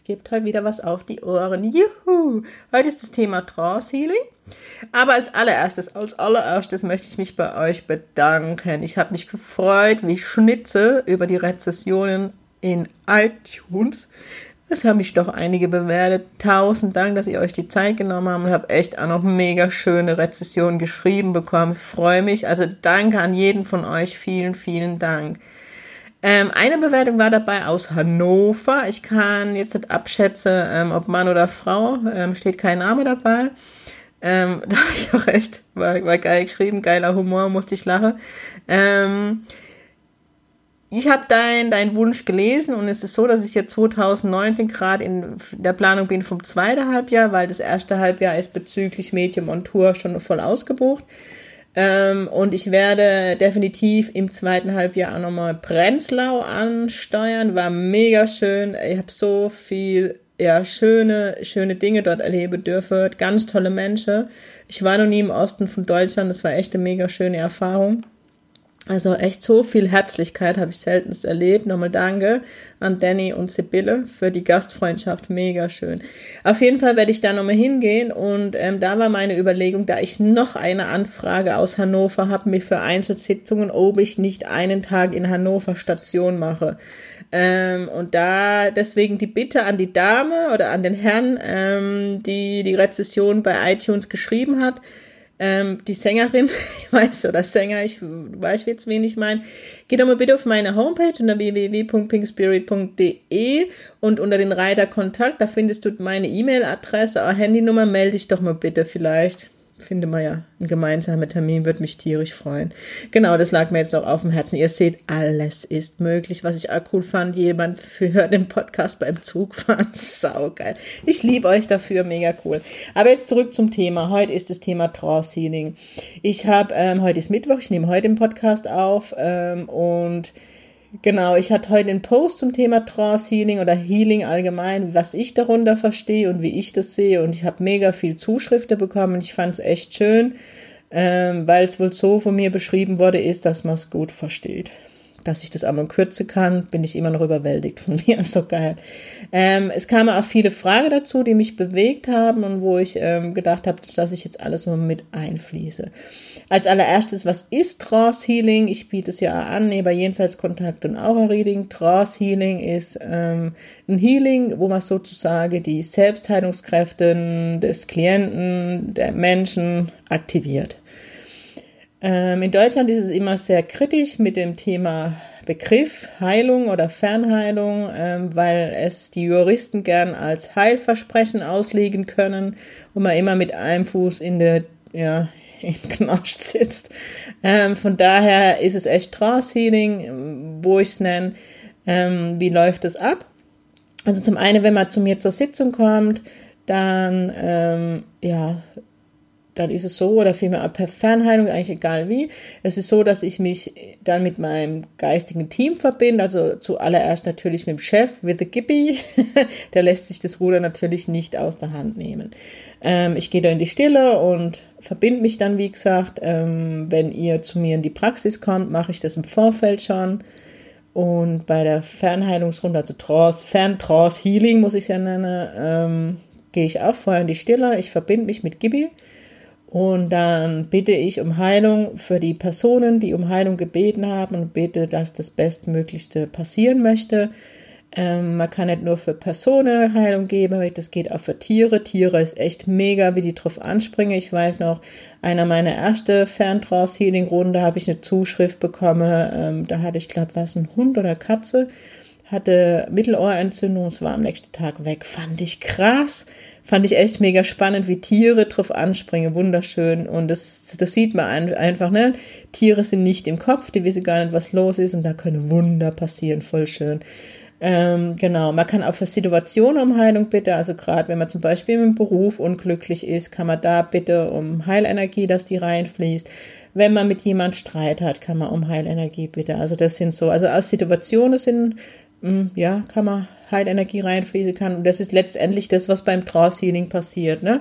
Es gibt heute wieder was auf die Ohren. Juhu! Heute ist das Thema Trance Healing. Aber als allererstes, als allererstes möchte ich mich bei euch bedanken. Ich habe mich gefreut wie Schnitzel über die Rezessionen in iTunes. Es haben mich doch einige bewertet. Tausend Dank, dass ihr euch die Zeit genommen habt und habe echt auch noch mega schöne Rezessionen geschrieben bekommen. Ich freue mich. Also danke an jeden von euch. Vielen, vielen Dank. Ähm, eine Bewertung war dabei aus Hannover. Ich kann jetzt nicht abschätzen, ähm, ob Mann oder Frau. Ähm, steht kein Name dabei. Ähm, da habe ich auch echt, war, war geil geschrieben, geiler Humor, musste ich lachen. Ähm, ich habe dein, dein Wunsch gelesen und es ist so, dass ich jetzt 2019 gerade in der Planung bin vom zweiten Halbjahr, weil das erste Halbjahr ist bezüglich Medium on Tour schon voll ausgebucht. Ähm, und ich werde definitiv im zweiten Halbjahr auch nochmal Prenzlau ansteuern. War mega schön. Ich habe so viel ja, schöne, schöne Dinge dort erleben dürfen. Ganz tolle Menschen. Ich war noch nie im Osten von Deutschland. Das war echt eine mega schöne Erfahrung. Also echt so viel Herzlichkeit habe ich seltenst erlebt. Nochmal danke an Danny und Sibylle für die Gastfreundschaft. Mega schön. Auf jeden Fall werde ich da nochmal hingehen und ähm, da war meine Überlegung, da ich noch eine Anfrage aus Hannover habe, mir für Einzelsitzungen, ob ich nicht einen Tag in Hannover Station mache. Ähm, und da deswegen die Bitte an die Dame oder an den Herrn, ähm, die die Rezession bei iTunes geschrieben hat, ähm, die Sängerin, ich weiß, oder Sänger, ich weiß jetzt, wen ich meine, geht doch mal bitte auf meine Homepage unter www.pinkspirit.de und unter den Reiter Kontakt, da findest du meine E-Mail-Adresse, Handynummer, melde dich doch mal bitte vielleicht finde mal ja, ein gemeinsamer Termin würde mich tierisch freuen. Genau, das lag mir jetzt auch auf dem Herzen. Ihr seht, alles ist möglich. Was ich auch cool fand, jemand hört den Podcast beim Zugfahren. Saugeil. Ich liebe euch dafür, mega cool. Aber jetzt zurück zum Thema. Heute ist das Thema Trance Healing. Ich habe, ähm, heute ist Mittwoch, ich nehme heute den Podcast auf ähm, und Genau, ich hatte heute einen Post zum Thema Trance Healing oder Healing allgemein, was ich darunter verstehe und wie ich das sehe. Und ich habe mega viel Zuschriften bekommen und ich fand es echt schön, ähm, weil es wohl so von mir beschrieben wurde, ist, dass man es gut versteht dass ich das einmal kürzen kann, bin ich immer noch überwältigt von mir. so geil. Ähm, es kamen auch viele Fragen dazu, die mich bewegt haben und wo ich ähm, gedacht habe, dass ich jetzt alles mal mit einfließe. Als allererstes, was ist Trance Healing? Ich biete es ja an, neben Jenseitskontakt und Aura Reading. Trance Healing ist ähm, ein Healing, wo man sozusagen die Selbstheilungskräfte des Klienten, der Menschen aktiviert. Ähm, in Deutschland ist es immer sehr kritisch mit dem Thema Begriff Heilung oder Fernheilung, ähm, weil es die Juristen gern als Heilversprechen auslegen können und man immer mit einem Fuß in der, ja, im Knast sitzt. Ähm, von daher ist es echt Trance Healing, wo ich es nenne. Ähm, wie läuft es ab? Also zum einen, wenn man zu mir zur Sitzung kommt, dann ähm, ja, dann ist es so, oder vielmehr per Fernheilung, eigentlich egal wie. Es ist so, dass ich mich dann mit meinem geistigen Team verbinde, also zuallererst natürlich mit dem Chef, with the Gippy. Der lässt sich das Ruder natürlich nicht aus der Hand nehmen. Ähm, ich gehe da in die Stille und verbinde mich dann, wie gesagt. Ähm, wenn ihr zu mir in die Praxis kommt, mache ich das im Vorfeld schon. Und bei der Fernheilungsrunde, also Trance, Fern-Trance Healing, muss ich es ja nennen, ähm, gehe ich auch vorher in die Stille. Ich verbinde mich mit Gibi und dann bitte ich um Heilung für die Personen, die um Heilung gebeten haben und bitte, dass das Bestmöglichste passieren möchte. Ähm, man kann nicht nur für Personen Heilung geben, das geht auch für Tiere. Tiere ist echt mega, wie die drauf anspringen. Ich weiß noch, einer meiner ersten Ferntrance-Healing-Runde habe ich eine Zuschrift bekommen. Ähm, da hatte ich, glaube was, ein Hund oder Katze hatte Mittelohrentzündung, es war am nächsten Tag weg. Fand ich krass. Fand ich echt mega spannend, wie Tiere drauf anspringen. Wunderschön. Und das, das sieht man einfach, ne? Tiere sind nicht im Kopf, die wissen gar nicht, was los ist und da können Wunder passieren. Voll schön. Ähm, genau, man kann auch für Situationen um Heilung bitte, also gerade wenn man zum Beispiel im Beruf unglücklich ist, kann man da bitte um Heilenergie, dass die reinfließt. Wenn man mit jemand Streit hat, kann man um Heilenergie bitte. Also das sind so, also aus Situationen sind, mh, mm, ja, kann man Heilenergie reinfließen kann. Und das ist letztendlich das, was beim Trance Healing passiert. Ne?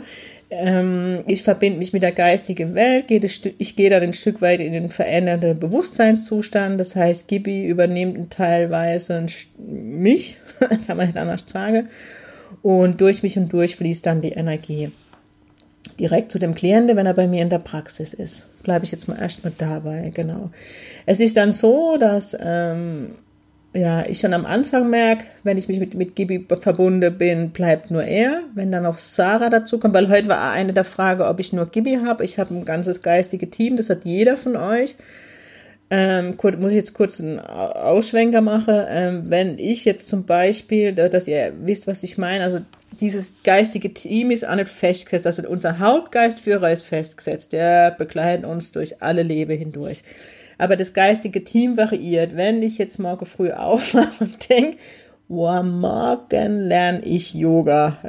Ähm, ich verbinde mich mit der geistigen Welt, ich gehe dann ein Stück weit in den veränderten Bewusstseinszustand. Das heißt, Gibi übernimmt teilweise mich, kann man nicht anders sagen. Und durch mich und durch fließt dann die Energie direkt zu dem Klienten, wenn er bei mir in der Praxis ist. Bleibe ich jetzt mal erstmal dabei, genau. Es ist dann so, dass ähm, ja, ich schon am Anfang merke, wenn ich mich mit, mit Gibi verbunden bin, bleibt nur er. Wenn dann noch Sarah dazu kommt, weil heute war eine der Frage, ob ich nur Gibi habe. Ich habe ein ganzes geistige Team, das hat jeder von euch. Ähm, kurz, muss ich jetzt kurz einen Ausschwenker machen. Ähm, wenn ich jetzt zum Beispiel, dass ihr wisst, was ich meine, also dieses geistige Team ist auch nicht festgesetzt. Also unser Hauptgeistführer ist festgesetzt. Der begleitet uns durch alle Lebe hindurch. Aber das geistige Team variiert. Wenn ich jetzt morgen früh aufmache und denke, Wow, morgen lerne ich Yoga.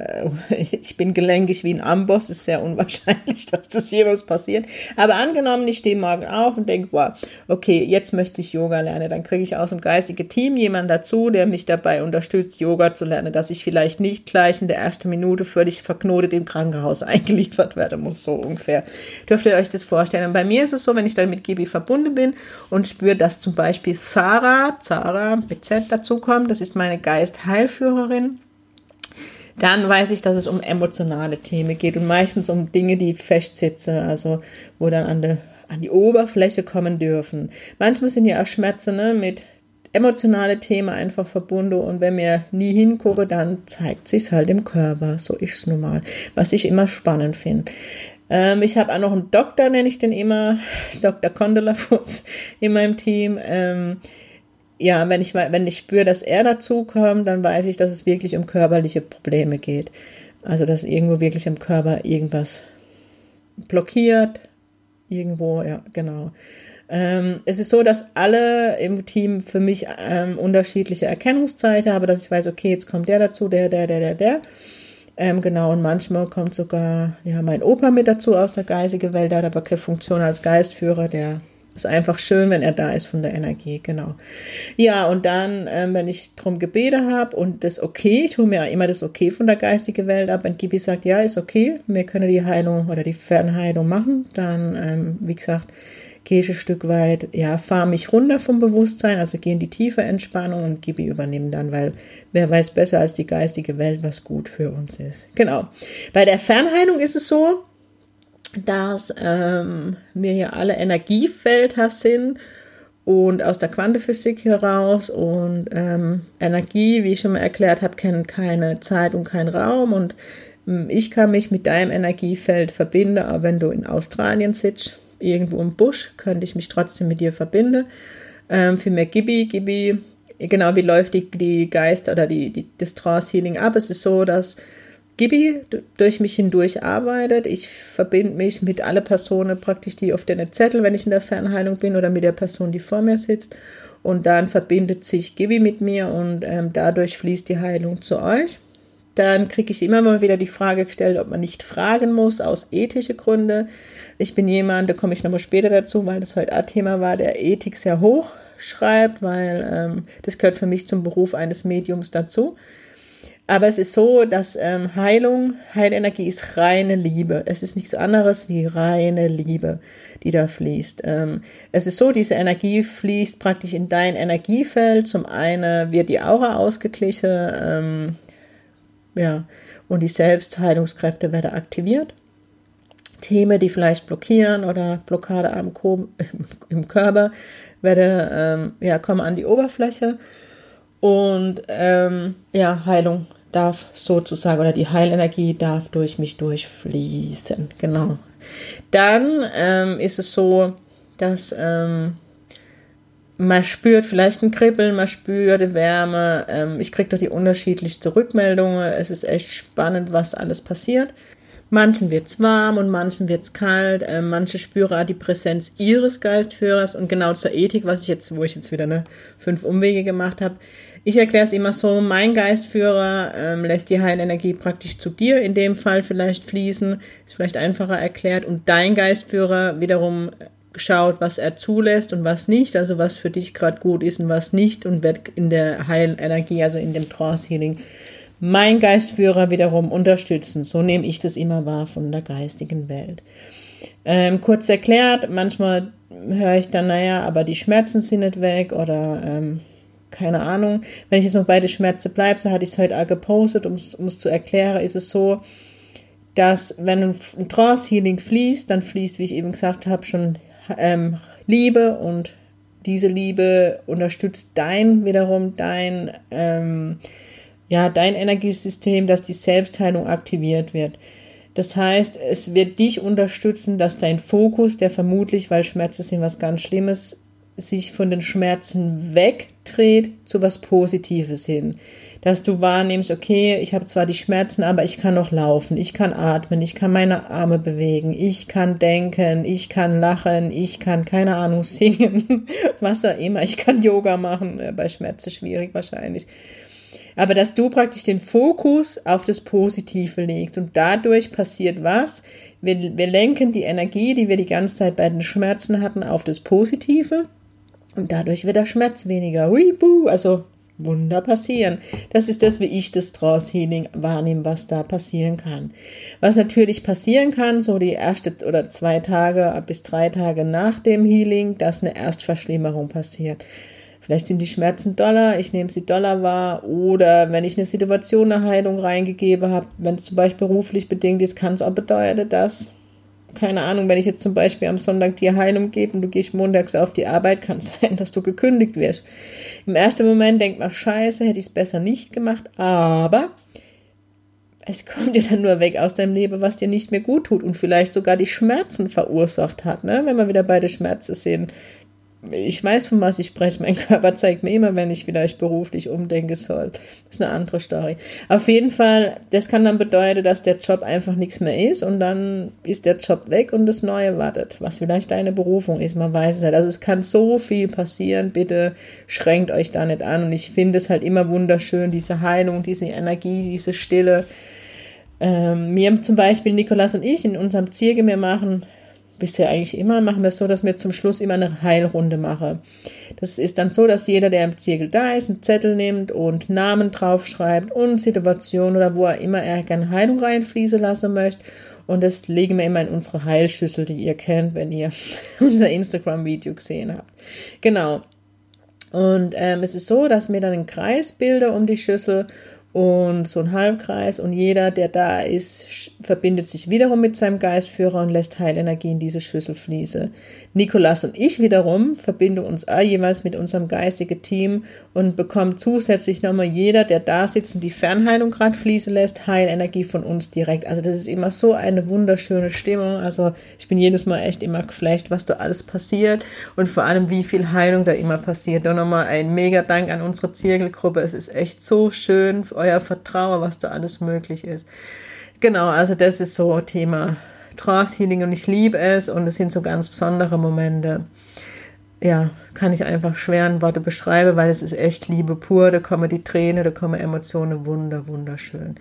Ich bin gelenkig wie ein Amboss. Ist sehr unwahrscheinlich, dass das jemals passiert. Aber angenommen, ich stehe morgen auf und denke, wow, okay, jetzt möchte ich Yoga lernen. Dann kriege ich aus dem geistigen Team jemanden dazu, der mich dabei unterstützt, Yoga zu lernen, dass ich vielleicht nicht gleich in der ersten Minute völlig verknotet im Krankenhaus eingeliefert werden muss, so ungefähr. Dürft ihr euch das vorstellen? Und bei mir ist es so, wenn ich dann mit Gibi verbunden bin und spüre, dass zum Beispiel Zara, Zara mit Z dazukommt, das ist meine Geist-Heilführerin, dann weiß ich, dass es um emotionale Themen geht und meistens um Dinge, die festsitzen, also wo dann an, de, an die Oberfläche kommen dürfen. Manchmal sind ja auch Schmerzen ne, mit emotionale Themen einfach verbunden und wenn wir nie hingucken, dann zeigt sich's halt im Körper. So ist es nun mal, was ich immer spannend finde. Ähm, ich habe auch noch einen Doktor, nenne ich den immer, Dr. Condola in meinem Team. Ähm, ja, wenn ich, wenn ich spüre, dass er dazukommt, dann weiß ich, dass es wirklich um körperliche Probleme geht. Also, dass irgendwo wirklich im Körper irgendwas blockiert. Irgendwo, ja, genau. Ähm, es ist so, dass alle im Team für mich ähm, unterschiedliche Erkennungszeichen haben, dass ich weiß, okay, jetzt kommt der dazu, der, der, der, der, der. Ähm, genau, und manchmal kommt sogar ja, mein Opa mit dazu aus der geistigen Welt, der hat aber keine Funktion als Geistführer, der ist einfach schön, wenn er da ist von der Energie, genau. Ja, und dann, ähm, wenn ich drum gebete habe und das okay, ich hole mir immer das okay von der geistigen Welt ab, wenn Gibi sagt, ja, ist okay, wir können die Heilung oder die Fernheilung machen, dann, ähm, wie gesagt, gehe ich ein Stück weit, ja, fahre mich runter vom Bewusstsein, also gehe in die tiefe Entspannung und Gibi übernehmen dann, weil wer weiß besser als die geistige Welt, was gut für uns ist. Genau. Bei der Fernheilung ist es so, dass ähm, wir hier alle Energiefelder sind und aus der Quantenphysik heraus und ähm, Energie, wie ich schon mal erklärt habe, kennt keine Zeit und keinen Raum und ähm, ich kann mich mit deinem Energiefeld verbinden, aber wenn du in Australien sitzt, irgendwo im Busch, könnte ich mich trotzdem mit dir verbinden. Ähm, mehr Gibi, Gibi, genau, wie läuft die, die Geist oder die, die, das Trance Healing ab? Es ist so, dass Gibi durch mich hindurch arbeitet. Ich verbinde mich mit alle Personen praktisch, die auf den Zettel, wenn ich in der Fernheilung bin oder mit der Person, die vor mir sitzt. Und dann verbindet sich Gibi mit mir und ähm, dadurch fließt die Heilung zu euch. Dann kriege ich immer mal wieder die Frage gestellt, ob man nicht fragen muss aus ethischen Gründen. Ich bin jemand, da komme ich nochmal später dazu, weil das heute ein Thema war, der Ethik sehr hoch schreibt, weil ähm, das gehört für mich zum Beruf eines Mediums dazu. Aber es ist so, dass ähm, Heilung, Heilenergie ist reine Liebe. Es ist nichts anderes wie reine Liebe, die da fließt. Ähm, es ist so, diese Energie fließt praktisch in dein Energiefeld. Zum einen wird die Aura ausgeglichen, ähm, ja, und die Selbstheilungskräfte werden aktiviert. Themen, die vielleicht blockieren oder Blockade am Ko im Körper, werden, ähm, ja, kommen an die Oberfläche. Und ähm, ja, Heilung darf sozusagen, oder die Heilenergie darf durch mich durchfließen. Genau. Dann ähm, ist es so, dass ähm, man spürt vielleicht ein Kribbeln, man spürt die Wärme. Ähm, ich kriege doch die unterschiedlichsten Rückmeldungen. Es ist echt spannend, was alles passiert. Manchen wird es warm und manchen wird es kalt. Äh, manche spüren die Präsenz ihres Geistführers und genau zur Ethik, was ich jetzt, wo ich jetzt wieder eine fünf Umwege gemacht habe, Ich erkläre es immer so, mein Geistführer ähm, lässt die Heilenergie praktisch zu dir in dem Fall vielleicht fließen, ist vielleicht einfacher erklärt und dein Geistführer wiederum schaut, was er zulässt und was nicht, also was für dich gerade gut ist und was nicht und wird in der Heilenergie, also in dem Trance Healing, mein Geistführer wiederum unterstützen. So nehme ich das immer wahr von der geistigen Welt. Ähm, kurz erklärt, manchmal höre ich dann, naja, aber die Schmerzen sind nicht weg oder ähm, keine Ahnung. Wenn ich jetzt mal bei der Schmerzen bleibe, so hatte ich es heute auch gepostet, um es zu erklären, ist es so, dass wenn ein Trance-Healing fließt, dann fließt, wie ich eben gesagt habe, schon ähm, Liebe und diese Liebe unterstützt dein wiederum dein ähm, ja dein Energiesystem, dass die Selbstheilung aktiviert wird. Das heißt, es wird dich unterstützen, dass dein Fokus, der vermutlich, weil Schmerzen sind was ganz Schlimmes, sich von den Schmerzen wegdreht zu was Positives hin. Dass du wahrnimmst, okay, ich habe zwar die Schmerzen, aber ich kann noch laufen, ich kann atmen, ich kann meine Arme bewegen, ich kann denken, ich kann lachen, ich kann, keine Ahnung, singen, was auch immer, ich kann Yoga machen, bei Schmerzen schwierig wahrscheinlich. Aber dass du praktisch den Fokus auf das Positive legst und dadurch passiert was? Wir, wir lenken die Energie, die wir die ganze Zeit bei den Schmerzen hatten, auf das Positive und dadurch wird der Schmerz weniger. Huibu, also Wunder passieren. Das ist das, wie ich das Trance Healing wahrnehme, was da passieren kann. Was natürlich passieren kann, so die erste oder zwei Tage bis drei Tage nach dem Healing, dass eine Erstverschlimmerung passiert. Vielleicht sind die Schmerzen doller, ich nehme sie doller wahr oder wenn ich eine Situation eine Heilung reingegeben habe, wenn es zum Beispiel beruflich bedingt ist, kann es auch bedeuten, dass keine Ahnung, wenn ich jetzt zum Beispiel am Sonntag dir Heilung gebe und du gehst montags auf die Arbeit, kann es sein, dass du gekündigt wirst. Im ersten Moment denkt man, scheiße, hätte ich es besser nicht gemacht, aber es kommt dir dann nur weg aus deinem Leben, was dir nicht mehr gut tut und vielleicht sogar die Schmerzen verursacht hat, ne? wenn wir wieder bei den Schmerzen sind ich weiß, von was ich spreche. Mein Körper zeigt mir immer, wenn ich vielleicht beruflich umdenken soll. Das ist eine andere Story. Auf jeden Fall, das kann dann bedeuten, dass der Job einfach nichts mehr ist und dann ist der Job weg und das Neue wartet, was vielleicht deine Berufung ist. Man weiß es halt. Also es kann so viel passieren. Bitte schränkt euch da nicht an. Und ich finde es halt immer wunderschön, diese Heilung, diese Energie, diese Stille. Ähm, mir zum Beispiel, Nikolas und ich in unserem Zirkel, wir machen bisher eigentlich immer, machen wir es so, dass wir zum Schluss immer eine Heilrunde machen. Das ist dann so, dass jeder, der im Zirkel da ist, einen Zettel nimmt und Namen draufschreibt und Situation oder wo er immer er gerne Heilung reinfließen lassen möchte. Und das legen wir immer in unsere Heilschüssel, die ihr kennt, wenn ihr unser Instagram-Video gesehen habt. Genau. Und ähm, es ist so, dass wir dann einen Kreis bilden um die Schüssel und so ein Halbkreis und jeder, der da ist, verbindet sich wiederum mit seinem Geistführer und lässt Heilenergie in diese Schüssel fließen. Nikolas und ich wiederum verbinden uns all jeweils mit unserem geistigen Team und bekommen zusätzlich nochmal jeder, der da sitzt und die Fernheilung gerade fließen lässt, Heilenergie von uns direkt. Also das ist immer so eine wunderschöne Stimmung. Also ich bin jedes Mal echt immer geflasht, was da alles passiert und vor allem wie viel Heilung da immer passiert. Und nochmal ein mega Dank an unsere Zirkelgruppe. Es ist echt so schön euer Vertrauen, was da alles möglich ist. Genau, also das ist so Thema Trance Healing und ich liebe es und es sind so ganz besondere Momente. Ja, kann ich einfach schwer in Worte beschreiben, weil es ist echt Liebe pur, da kommen die Tränen, da kommen Emotionen, wunder, wunderschön.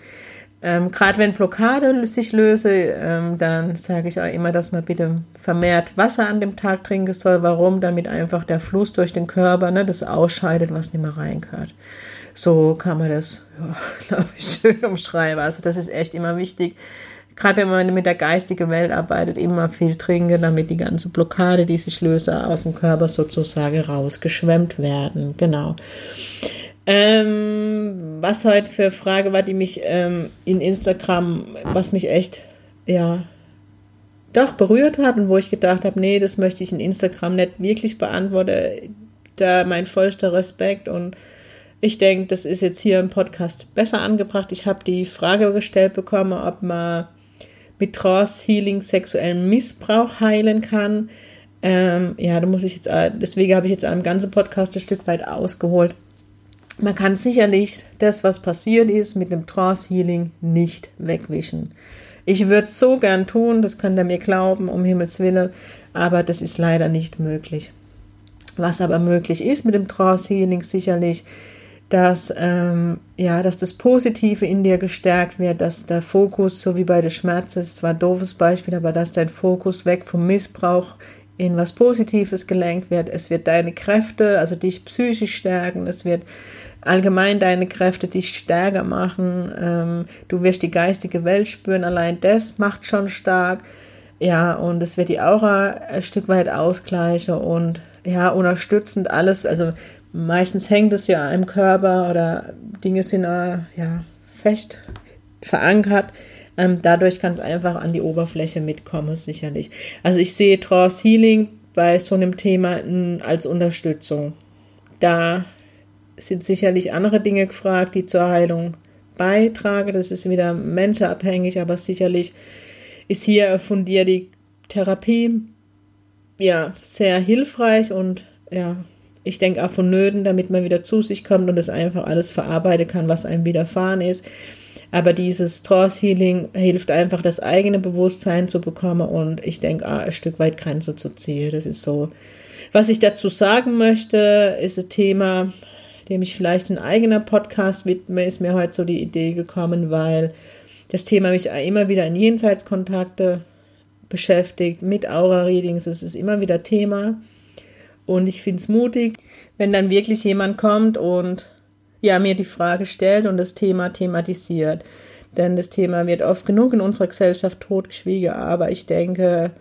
Ähm, Gerade wenn Blockade sich löse, ähm, dann sage ich auch immer, dass man bitte vermehrt Wasser an dem Tag trinken soll. Warum? Damit einfach der Fluss durch den Körper ne, das ausscheidet, was nicht mehr reingehört. So kann man das, ja, glaube ich, schön umschreiben. Also das ist echt immer wichtig. Gerade wenn man mit der geistigen Welt arbeitet, immer viel trinken, damit die ganze Blockade, die sich löst, aus dem Körper sozusagen rausgeschwemmt werden. Genau. Ähm, was heute für Frage war, die mich ähm, in Instagram, was mich echt, ja, doch berührt hat und wo ich gedacht habe, nee, das möchte ich in Instagram nicht wirklich beantworten. Da mein vollster Respekt und ich denke, das ist jetzt hier im Podcast besser angebracht. Ich habe die Frage gestellt bekommen, ob man mit Trance Healing sexuellen Missbrauch heilen kann. Ähm, ja, da muss ich jetzt, deswegen habe ich jetzt einen ganzen Podcast ein Stück weit ausgeholt. Man kann sicherlich das, was passiert ist, mit dem Trance Healing nicht wegwischen. Ich würde so gern tun, das könnt ihr mir glauben, um Himmels Willen, aber das ist leider nicht möglich. Was aber möglich ist mit dem Trance Healing sicherlich, dass, ähm, ja, dass das Positive in dir gestärkt wird, dass der Fokus, so wie bei der Schmerz, ist zwar ein doofes Beispiel, aber dass dein Fokus weg vom Missbrauch in was Positives gelenkt wird. Es wird deine Kräfte, also dich psychisch stärken, es wird allgemein deine Kräfte dich stärker machen. Ähm, du wirst die geistige Welt spüren, allein das macht schon stark. Ja, und es wird die Aura ein Stück weit ausgleichen und ja, unterstützend alles, also meistens hängt es ja im Körper oder Dinge sind äh, ja fest verankert. Ähm, dadurch kann es einfach an die Oberfläche mitkommen, sicherlich. Also ich sehe Trance Healing bei so einem Thema als Unterstützung. Da sind sicherlich andere Dinge gefragt, die zur Heilung beitragen. Das ist wieder menschenabhängig, aber sicherlich ist hier von dir die Therapie ja sehr hilfreich und ja ich denke auch vonnöten, damit man wieder zu sich kommt und das einfach alles verarbeiten kann, was einem widerfahren ist. Aber dieses Trance Healing hilft einfach, das eigene Bewusstsein zu bekommen und ich denke, ah, ein Stück weit Grenze zu ziehen. Das ist so. Was ich dazu sagen möchte, ist ein Thema, dem ich vielleicht ein eigener Podcast widme, ist mir heute so die Idee gekommen, weil das Thema mich immer wieder in Jenseitskontakte beschäftigt, mit Aura-Readings, es ist immer wieder Thema. Und ich finde es mutig, wenn dann wirklich jemand kommt und ja, mir die Frage stellt und das Thema thematisiert. Denn das Thema wird oft genug in unserer Gesellschaft totgeschwiegen, aber ich denke,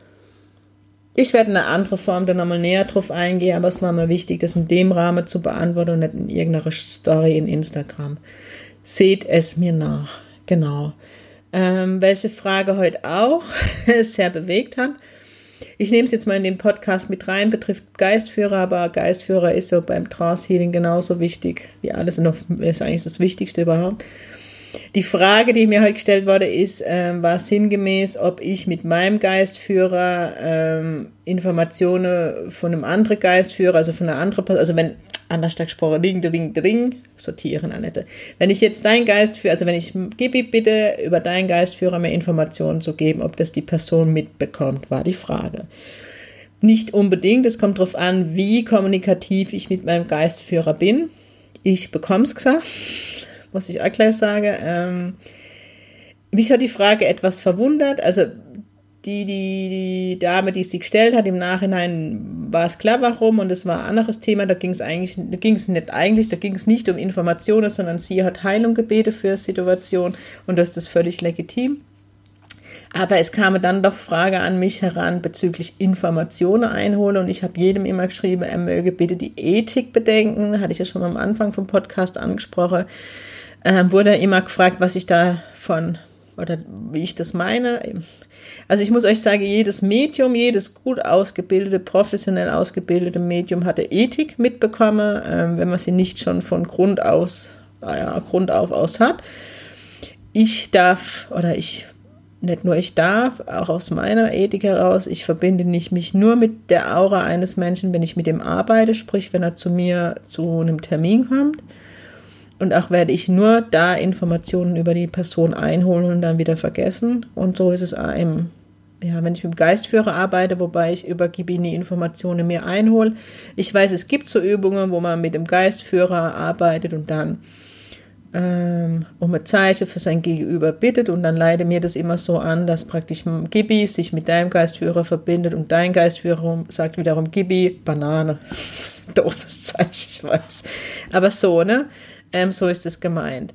ich werde eine andere Form da nochmal näher drauf eingehen, aber es war mir wichtig, das in dem Rahmen zu beantworten und nicht in irgendeiner Story in Instagram. Seht es mir nach. Genau. Ähm, welche Frage heute auch sehr bewegt hat. Ich nehme es jetzt mal in den Podcast mit rein, betrifft Geistführer, aber Geistführer ist so beim Trance Healing genauso wichtig wie alles noch, ist eigentlich das Wichtigste überhaupt. Die Frage, die mir heute gestellt wurde, ist, ähm, war sinngemäß, ob ich mit meinem Geistführer ähm, Informationen von einem anderen Geistführer, also von einer anderen Person, also wenn anders gesprochen, ding, ding, ding, sortieren, Annette. Wenn ich jetzt dein Geistführer, also wenn ich, gib bitte über deinen Geistführer mehr Informationen zu geben, ob das die Person mitbekommt, war die Frage. Nicht unbedingt, es kommt darauf an, wie kommunikativ ich mit meinem Geistführer bin. Ich bekomme es gesagt, muss ich auch gleich sagen. Ähm, mich hat die Frage etwas verwundert. Also die, die, die Dame, die sie gestellt hat, im Nachhinein war es klar, warum und es war ein anderes Thema. Da ging es eigentlich, da ging es nicht eigentlich, da ging es nicht um Informationen, sondern sie hat Heilung gebeten für die Situation und das ist völlig legitim. Aber es kamen dann doch Fragen an mich heran bezüglich Informationen einholen und ich habe jedem immer geschrieben, er möge bitte die Ethik bedenken, hatte ich ja schon am Anfang vom Podcast angesprochen. Ähm, wurde immer gefragt, was ich davon oder wie ich das meine. Also ich muss euch sagen, jedes Medium, jedes gut ausgebildete, professionell ausgebildete Medium hatte Ethik mitbekommen, ähm, wenn man sie nicht schon von Grund aus, ja, Grund auf aus hat. Ich darf oder ich nicht nur ich darf, auch aus meiner Ethik heraus, ich verbinde nicht mich nur mit der Aura eines Menschen, wenn ich mit ihm arbeite, sprich, wenn er zu mir zu einem Termin kommt. Und auch werde ich nur da Informationen über die Person einholen und dann wieder vergessen. Und so ist es einem, ja, wenn ich mit dem Geistführer arbeite, wobei ich über Gibini Informationen mir einhole. Ich weiß, es gibt so Übungen, wo man mit dem Geistführer arbeitet und dann ähm, um ein Zeichen für sein Gegenüber bittet und dann leite mir das immer so an, dass praktisch Gibi sich mit deinem Geistführer verbindet und dein Geistführer sagt wiederum Gibi, Banane. Doofes Zeichen, ich weiß. Aber so, ne? Ähm, so ist es gemeint.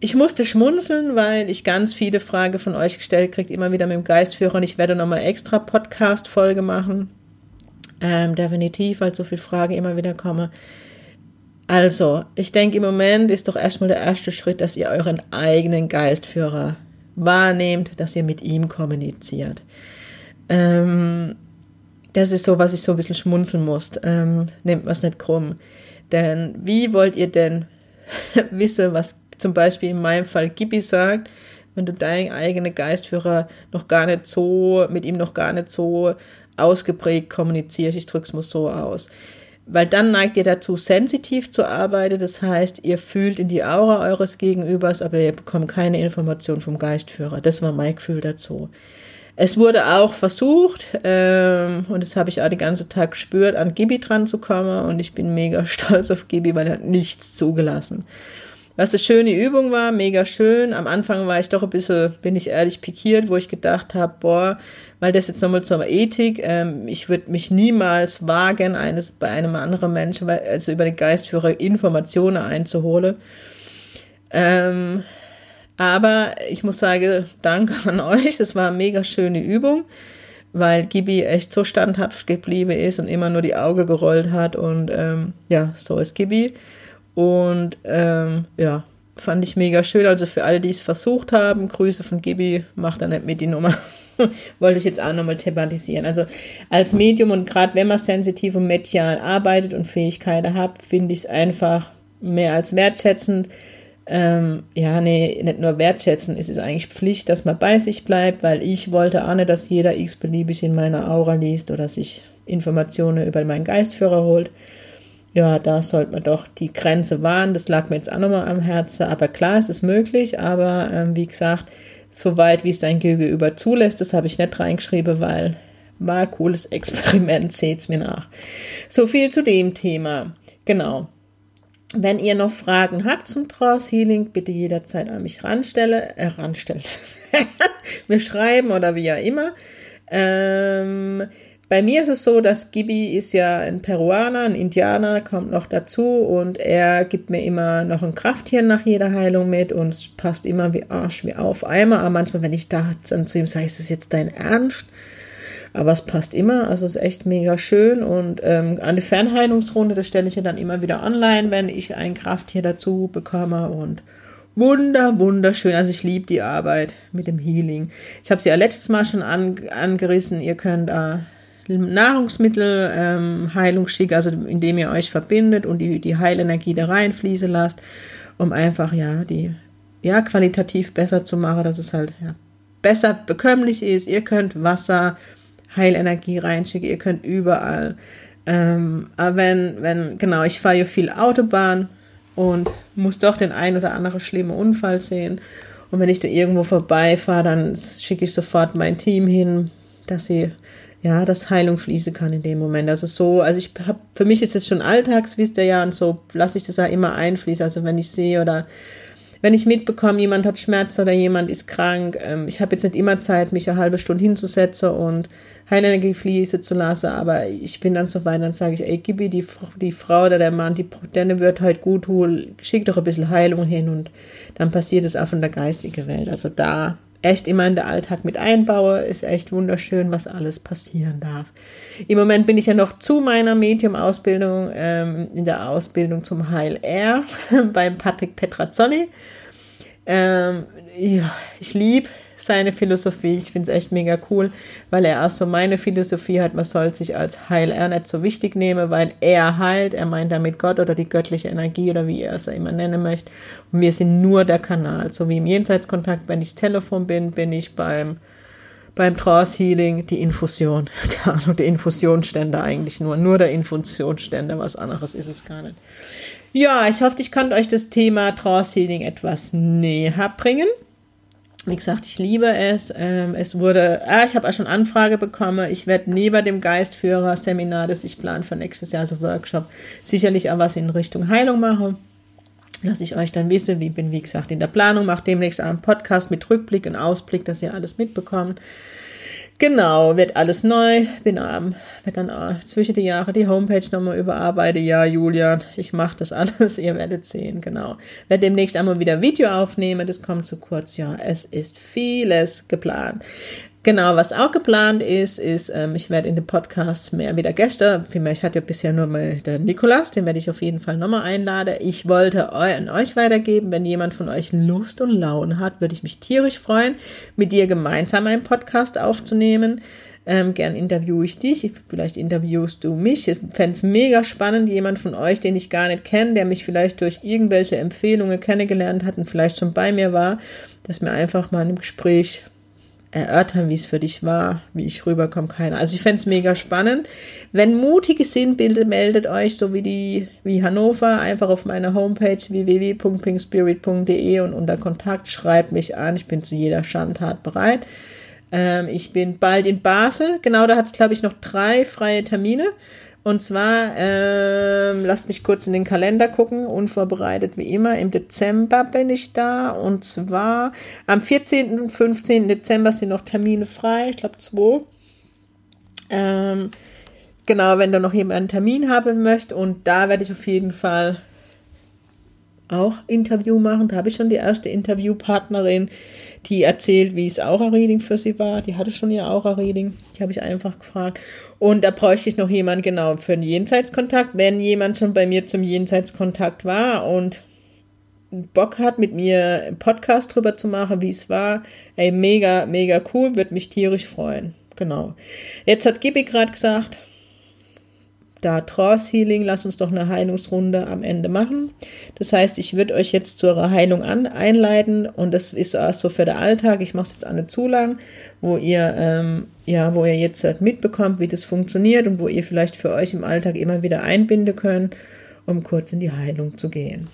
Ich musste schmunzeln, weil ich ganz viele Fragen von euch gestellt kriege, immer wieder mit dem Geistführer und ich werde nochmal extra Podcast-Folge machen. Ähm, definitiv, weil so viele Fragen immer wieder kommen. Also, ich denke, im Moment ist doch erstmal der erste Schritt, dass ihr euren eigenen Geistführer wahrnehmt, dass ihr mit ihm kommuniziert. Ähm, das ist so, was ich so ein bisschen schmunzeln muss. Ähm, nehmt was nicht krumm. Denn wie wollt ihr denn wissen, was zum Beispiel in meinem Fall Gibi sagt, wenn du deinen eigenen Geistführer noch gar nicht so, mit ihm noch gar nicht so ausgeprägt kommunizierst, ich drück's mal so aus. Weil dann neigt ihr dazu, sensitiv zu arbeiten, das heißt, ihr fühlt in die Aura eures Gegenübers, aber ihr bekommt keine Information vom Geistführer. Das war mein Gefühl dazu. Es wurde auch versucht, ähm, und das habe ich auch den ganzen Tag gespürt, an Gibi dran zu kommen. Und ich bin mega stolz auf Gibi, weil er hat nichts zugelassen. Was eine schöne Übung war, mega schön. Am Anfang war ich doch ein bisschen, bin ich ehrlich, pikiert, wo ich gedacht habe, boah, weil das jetzt nochmal zur Ethik, ähm, ich würde mich niemals wagen, eines bei einem anderen Menschen, also über den Geistführer Informationen einzuholen. Ähm, aber ich muss sagen, danke an euch. Es war eine mega schöne Übung, weil Gibi echt so standhaft geblieben ist und immer nur die Augen gerollt hat. Und ähm, ja, so ist Gibi. Und ähm, ja, fand ich mega schön. Also für alle, die es versucht haben, Grüße von Gibi, macht da nicht mit die Nummer. Wollte ich jetzt auch nochmal thematisieren. Also als Medium und gerade wenn man sensitiv und medial arbeitet und Fähigkeiten hat, finde ich es einfach mehr als wertschätzend ähm, ja, nee, nicht nur wertschätzen, es ist eigentlich Pflicht, dass man bei sich bleibt, weil ich wollte auch nicht, dass jeder x-beliebig in meiner Aura liest oder sich Informationen über meinen Geistführer holt. Ja, da sollte man doch die Grenze wahren. Das lag mir jetzt auch nochmal am Herzen. Aber klar, es ist möglich, aber ähm, wie gesagt, soweit wie es dein Gegenüber zulässt, das habe ich nicht reingeschrieben, weil war ein cooles Experiment, seht's mir nach. So viel zu dem Thema. Genau. Wenn ihr noch Fragen habt zum Trance Healing, bitte jederzeit an mich ranstelle, äh, ranstellen. mir schreiben oder wie ja immer. Ähm, bei mir ist es so, dass Gibi ist ja ein Peruaner, ein Indianer, kommt noch dazu und er gibt mir immer noch ein Krafttier nach jeder Heilung mit und passt immer wie Arsch wie auf Eimer. Aber manchmal, wenn ich da dann zu ihm sage, ist das jetzt dein Ernst? Aber es passt immer, also es ist echt mega schön. Und ähm, eine Fernheilungsrunde, das stelle ich ja dann immer wieder online, wenn ich ein Krafttier dazu bekomme. Und wunder, wunderschön. Also ich liebe die Arbeit mit dem Healing. Ich habe sie ja letztes Mal schon an, angerissen. Ihr könnt äh, Nahrungsmittel ähm, Heilung schicken, also indem ihr euch verbindet und die, die Heilenergie da reinfließen lasst, um einfach ja die ja qualitativ besser zu machen, dass es halt ja, besser bekömmlich ist. Ihr könnt Wasser Heilenergie reinschicken. Ihr könnt überall. Ähm, aber wenn, wenn, genau, ich fahre ja viel Autobahn und muss doch den ein oder anderen schlimmen Unfall sehen. Und wenn ich da irgendwo vorbeifahre, dann schicke ich sofort mein Team hin, dass sie ja, dass Heilung fließen kann in dem Moment. Also so, also ich habe, für mich ist das schon alltags, wisst ihr ja, und so lasse ich das auch immer einfließen. Also wenn ich sehe oder wenn ich mitbekomme, jemand hat Schmerz oder jemand ist krank, ähm, ich habe jetzt nicht immer Zeit, mich eine halbe Stunde hinzusetzen und Heilenergie fließen zu lassen, aber ich bin dann so weit, dann sage ich, ey, gib mir die, die Frau oder der Mann, die, der wird heute gut tun, schick doch ein bisschen Heilung hin und dann passiert es auch von der geistigen Welt. Also da echt immer in den Alltag mit einbaue, ist echt wunderschön, was alles passieren darf. Im Moment bin ich ja noch zu meiner Medium-Ausbildung, ähm, in der Ausbildung zum Heil Air beim Patrick Petrazzoli. Ähm, ja, ich liebe seine Philosophie. Ich finde es echt mega cool, weil er auch so meine Philosophie hat, man soll sich als Heiler nicht so wichtig nehmen, weil er heilt, er meint damit Gott oder die göttliche Energie oder wie er es immer nennen möchte. Und wir sind nur der Kanal. So wie im Jenseitskontakt, wenn ich Telefon bin, bin ich beim beim Trance Healing die Infusion. Keine Ahnung, der Infusionsständer eigentlich nur. Nur der Infusionsständer, was anderes ist es gar nicht. Ja, ich hoffe, ich kann euch das Thema Trance Healing etwas näher bringen. Wie gesagt, ich liebe es. Ähm, es wurde, ah, ich habe auch schon Anfrage bekommen. Ich werde neben dem Geistführer-Seminar, das ich plane für nächstes Jahr, so Workshop, sicherlich auch was in Richtung Heilung machen. Dass ich euch dann wisse, wie bin, wie gesagt, in der Planung, mache demnächst einen Podcast mit Rückblick und Ausblick, dass ihr alles mitbekommt. Genau, wird alles neu. Bin am, wird dann äh, zwischen die Jahre die Homepage nochmal überarbeiten. Ja, Julian, ich mache das alles. Ihr werdet sehen, genau. Werde demnächst einmal wieder Video aufnehmen. Das kommt zu kurz. Ja, es ist vieles geplant. Genau, was auch geplant ist, ist, ähm, ich werde in dem Podcast mehr wieder Gäste, ich hatte ja bisher nur mal den Nikolas, den werde ich auf jeden Fall nochmal einladen. Ich wollte an euch weitergeben, wenn jemand von euch Lust und Laune hat, würde ich mich tierisch freuen, mit dir gemeinsam einen Podcast aufzunehmen. Ähm, gern interviewe ich dich, vielleicht interviewst du mich. Ich fände es mega spannend, jemand von euch, den ich gar nicht kenne, der mich vielleicht durch irgendwelche Empfehlungen kennengelernt hat und vielleicht schon bei mir war, dass mir einfach mal im Gespräch erörtern, wie es für dich war, wie ich rüberkomme, keine. Also ich fände es mega spannend. Wenn mutige Sinnbilder meldet euch, so wie die, wie Hannover, einfach auf meiner Homepage www.pinkspirit.de und unter Kontakt schreibt mich an. Ich bin zu jeder Schandtat bereit. Ähm, ich bin bald in Basel. Genau, da hat es, glaube ich, noch drei freie Termine. Und zwar, ähm, lasst mich kurz in den Kalender gucken, unvorbereitet wie immer. Im Dezember bin ich da. Und zwar am 14. und 15. Dezember sind noch Termine frei. Ich glaube, zwei. Ähm, genau, wenn da noch jemand einen Termin haben möchte. Und da werde ich auf jeden Fall auch Interview machen. Da habe ich schon die erste Interviewpartnerin, die erzählt, wie es Aura-Reading für sie war. Die hatte schon ihr Aura-Reading. Die habe ich einfach gefragt. Und da bräuchte ich noch jemanden genau für einen Jenseitskontakt. Wenn jemand schon bei mir zum Jenseitskontakt war und Bock hat, mit mir einen Podcast drüber zu machen, wie es war, ey, mega, mega cool, würde mich tierisch freuen. Genau. Jetzt hat Gibi gerade gesagt, da Trance Healing, lass uns doch eine Heilungsrunde am Ende machen. Das heißt, ich würde euch jetzt zur Heilung an, einleiten und das ist so, für den Alltag. Ich mache es jetzt nicht zu lang, wo ihr, ähm, ja, wo ihr jetzt halt mitbekommt, wie das funktioniert und wo ihr vielleicht für euch im Alltag immer wieder einbinden könnt, um kurz in die Heilung zu gehen.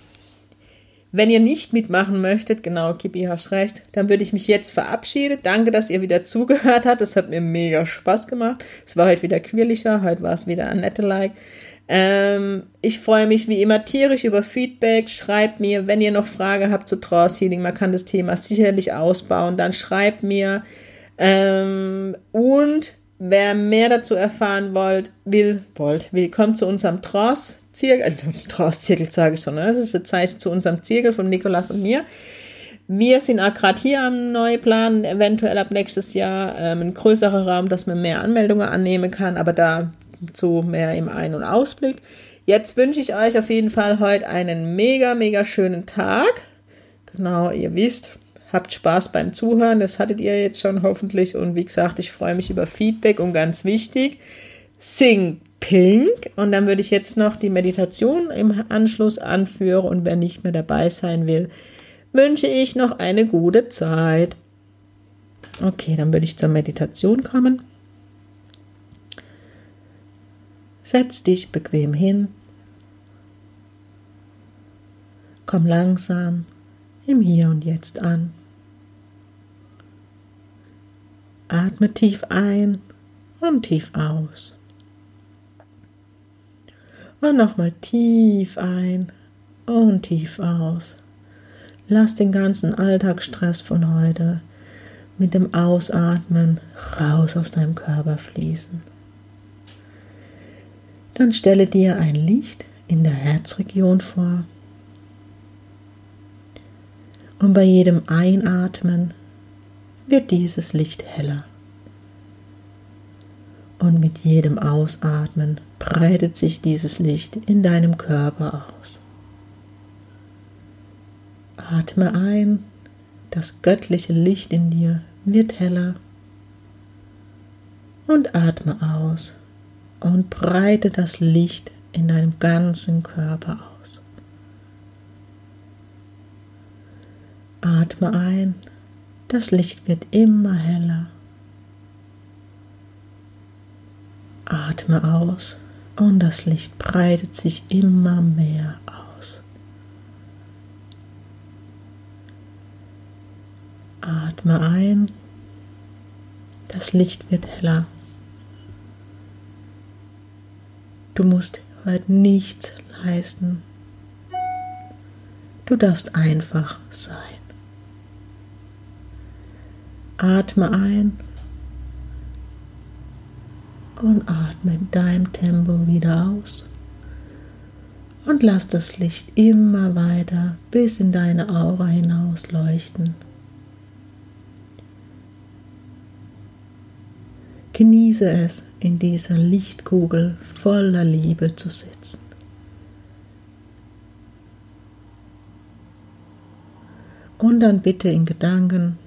Wenn ihr nicht mitmachen möchtet, genau, Kippi, hast recht, dann würde ich mich jetzt verabschieden. Danke, dass ihr wieder zugehört habt. Das hat mir mega Spaß gemacht. Es war heute wieder quirliger, heute war es wieder ein nette Like. Ähm, ich freue mich wie immer tierisch über Feedback. Schreibt mir, wenn ihr noch Fragen habt zu Trance Healing, man kann das Thema sicherlich ausbauen, dann schreibt mir. Ähm, und wer mehr dazu erfahren wollt, will, wollt, willkommen zu unserem Trance Zirkel, äh, Trauszirkel sage ich schon, ne? das ist ein Zeichen zu unserem Zirkel von Nikolas und mir. Wir sind auch gerade hier am Neuplan, eventuell ab nächstes Jahr ähm, ein größerer Raum, dass man mehr Anmeldungen annehmen kann, aber dazu mehr im Ein- und Ausblick. Jetzt wünsche ich euch auf jeden Fall heute einen mega, mega schönen Tag. Genau, ihr wisst, habt Spaß beim Zuhören, das hattet ihr jetzt schon hoffentlich. Und wie gesagt, ich freue mich über Feedback und ganz wichtig, singt Pink. Und dann würde ich jetzt noch die Meditation im Anschluss anführen. Und wer nicht mehr dabei sein will, wünsche ich noch eine gute Zeit. Okay, dann würde ich zur Meditation kommen. Setz dich bequem hin. Komm langsam im Hier und Jetzt an. Atme tief ein und tief aus. Und nochmal tief ein und tief aus. Lass den ganzen Alltagsstress von heute mit dem Ausatmen raus aus deinem Körper fließen. Dann stelle dir ein Licht in der Herzregion vor. Und bei jedem Einatmen wird dieses Licht heller. Und mit jedem Ausatmen breitet sich dieses Licht in deinem Körper aus. Atme ein, das göttliche Licht in dir wird heller. Und atme aus und breite das Licht in deinem ganzen Körper aus. Atme ein, das Licht wird immer heller. Atme aus und das Licht breitet sich immer mehr aus. Atme ein, das Licht wird heller. Du musst heute nichts leisten. Du darfst einfach sein. Atme ein und atme in deinem Tempo wieder aus. Und lass das Licht immer weiter bis in deine Aura hinaus leuchten. Genieße es, in dieser Lichtkugel voller Liebe zu sitzen. Und dann bitte in Gedanken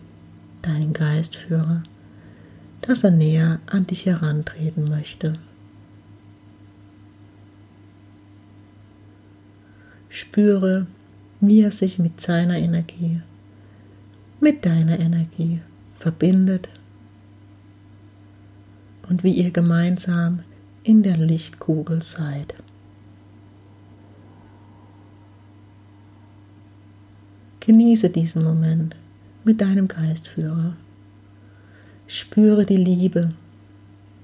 deinen Geistführer dass er näher an dich herantreten möchte. Spüre, wie er sich mit seiner Energie, mit deiner Energie verbindet und wie ihr gemeinsam in der Lichtkugel seid. Genieße diesen Moment mit deinem Geistführer Spüre die Liebe,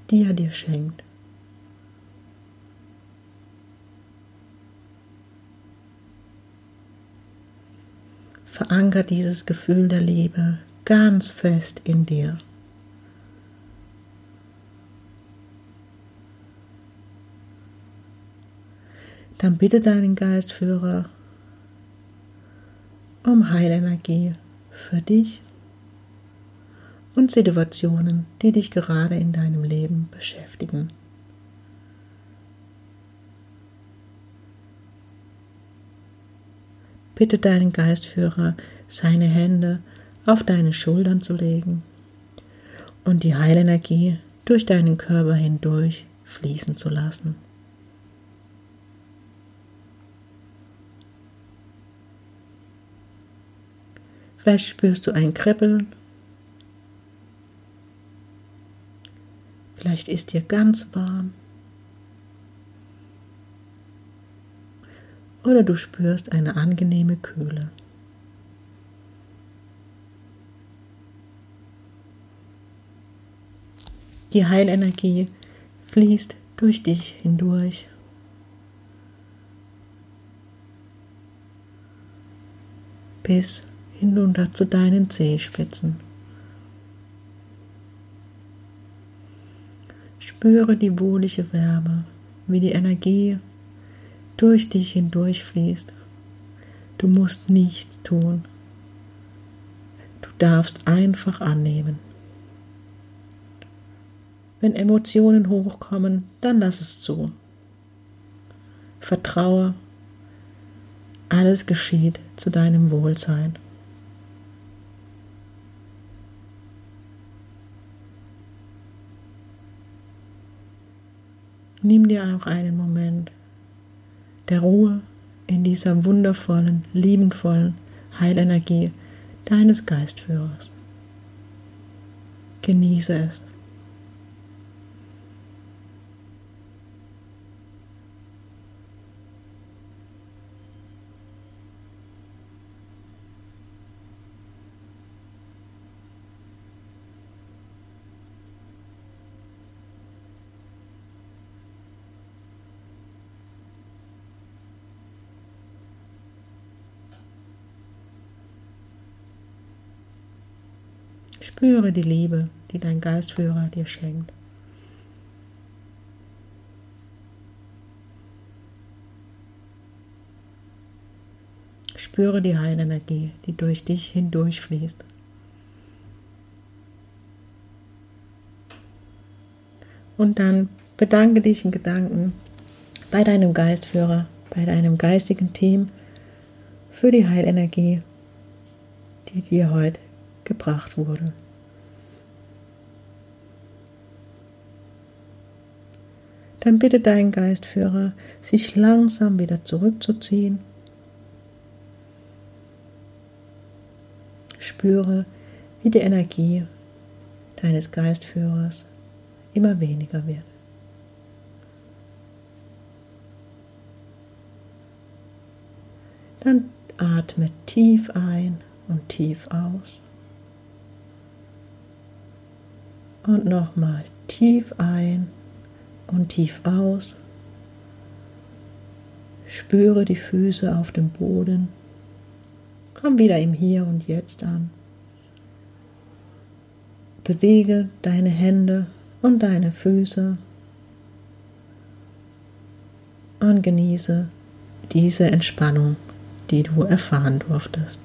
die er dir schenkt. Veranker dieses Gefühl der Liebe ganz fest in dir. Dann bitte deinen Geistführer um Heilenergie für dich und Situationen, die dich gerade in deinem Leben beschäftigen. Bitte deinen Geistführer, seine Hände auf deine Schultern zu legen und die Heilenergie durch deinen Körper hindurch fließen zu lassen. Vielleicht spürst du ein Kribbeln. Vielleicht ist dir ganz warm. Oder du spürst eine angenehme Kühle. Die Heilenergie fließt durch dich hindurch. Bis hinunter zu deinen Zehspitzen. Spüre die wohlige Wärme, wie die Energie durch dich hindurchfließt. Du musst nichts tun. Du darfst einfach annehmen. Wenn Emotionen hochkommen, dann lass es zu. Vertraue, alles geschieht zu deinem Wohlsein. Nimm dir auch einen Moment der Ruhe in dieser wundervollen, liebenvollen Heilenergie deines Geistführers. Genieße es. Spüre die Liebe, die dein Geistführer dir schenkt. Spüre die Heilenergie, die durch dich hindurchfließt. Und dann bedanke dich in Gedanken bei deinem Geistführer, bei deinem geistigen Team für die Heilenergie, die dir heute gebracht wurde. Dann bitte deinen Geistführer, sich langsam wieder zurückzuziehen. Spüre, wie die Energie deines Geistführers immer weniger wird. Dann atme tief ein und tief aus. Und nochmal tief ein und tief aus. Spüre die Füße auf dem Boden. Komm wieder im Hier und Jetzt an. Bewege deine Hände und deine Füße und genieße diese Entspannung, die du erfahren durftest.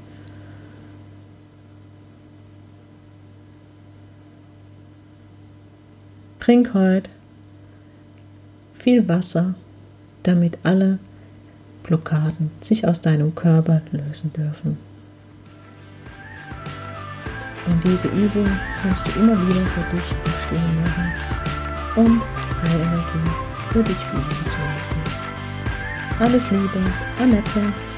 Trink heute viel Wasser, damit alle Blockaden sich aus deinem Körper lösen dürfen. Und diese Übung kannst du immer wieder für dich Stillen machen, um Heilenergie für dich fließen zu lassen. Alles Liebe, Annette.